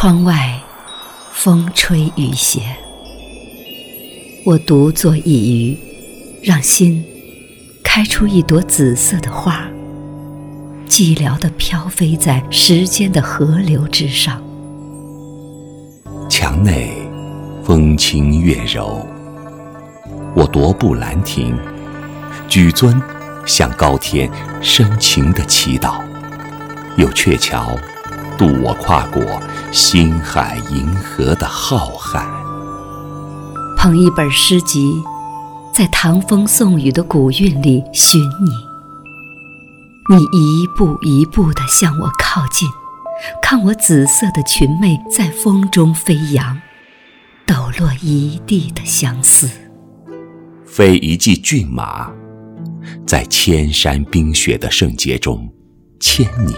窗外风吹雨斜，我独坐一隅，让心开出一朵紫色的花，寂寥地飘飞在时间的河流之上。墙内风轻月柔，我踱步兰亭，举尊向高天深情的祈祷，有鹊桥渡我跨过星海银河的浩瀚。捧一本诗集，在唐风宋雨的古韵里寻你，你一步一步地向我靠近。看我紫色的裙袂在风中飞扬，抖落一地的相思。飞一骑骏马，在千山冰雪的圣洁中牵你，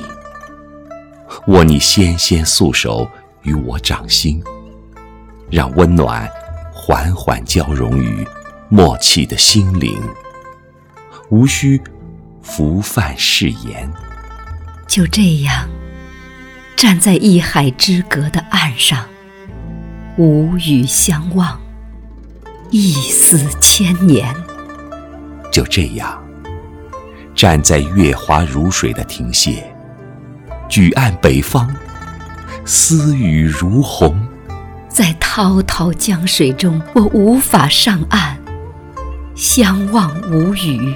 握你纤纤素手于我掌心，让温暖缓缓交融于默契的心灵，无需浮泛誓言。就这样。站在一海之隔的岸上，无语相望，一思千年。就这样，站在月华如水的亭榭，举案北方，思雨如虹。在滔滔江水中，我无法上岸，相望无语。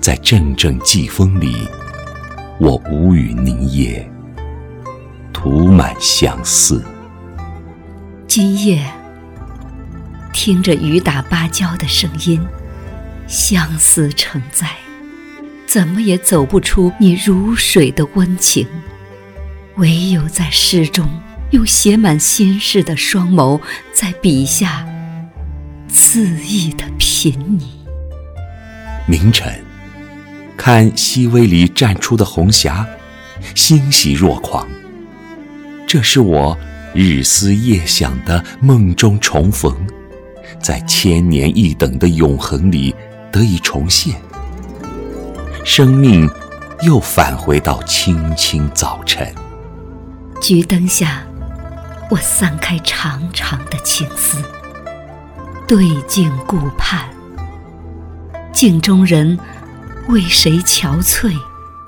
在阵阵季风里，我无语凝噎。涂满相思。今夜听着雨打芭蕉的声音，相思成灾，怎么也走不出你如水的温情。唯有在诗中，用写满心事的双眸，在笔下恣意的品你。明晨，看熹微里绽出的红霞，欣喜若狂。这是我日思夜想的梦中重逢，在千年一等的永恒里得以重现，生命又返回到青青早晨。桔灯下，我散开长长的青丝，对镜顾盼，镜中人为谁憔悴，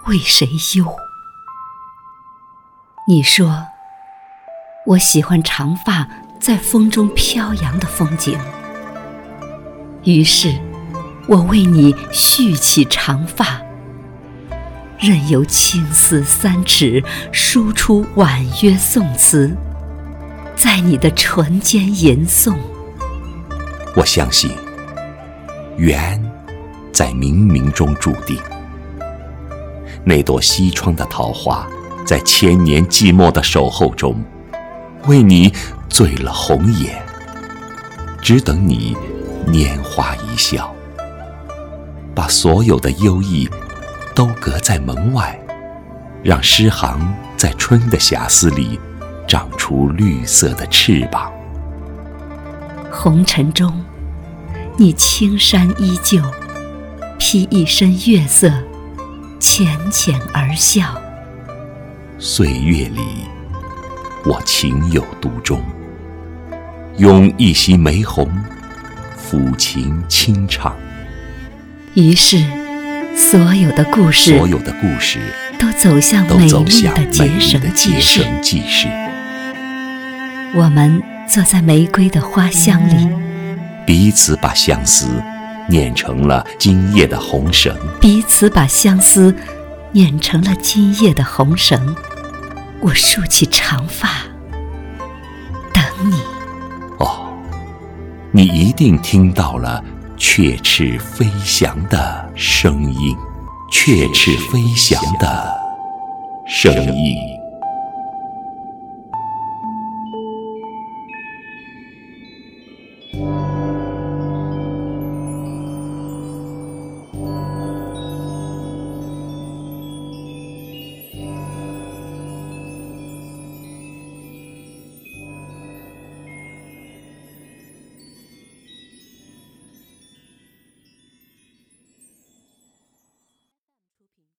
为谁忧？你说。我喜欢长发在风中飘扬的风景，于是，我为你蓄起长发，任由青丝三尺输出婉约宋词，在你的唇间吟诵。我相信，缘在冥冥中注定。那朵西窗的桃花，在千年寂寞的守候中。为你醉了红颜，只等你拈花一笑，把所有的忧郁都隔在门外，让诗行在春的遐思里长出绿色的翅膀。红尘中，你青衫依旧，披一身月色，浅浅而笑。岁月里。我情有独钟，拥一袭玫红，抚琴清唱。于是，所有的故事，所有的故事都走向美丽的结绳记事。我们坐在玫瑰的花香里，彼此把相思捻成了今夜的红绳。彼此把相思捻成了今夜的红绳。我竖起长发，等你。哦，你一定听到了雀翅飞翔的声音，雀翅飞翔的声音。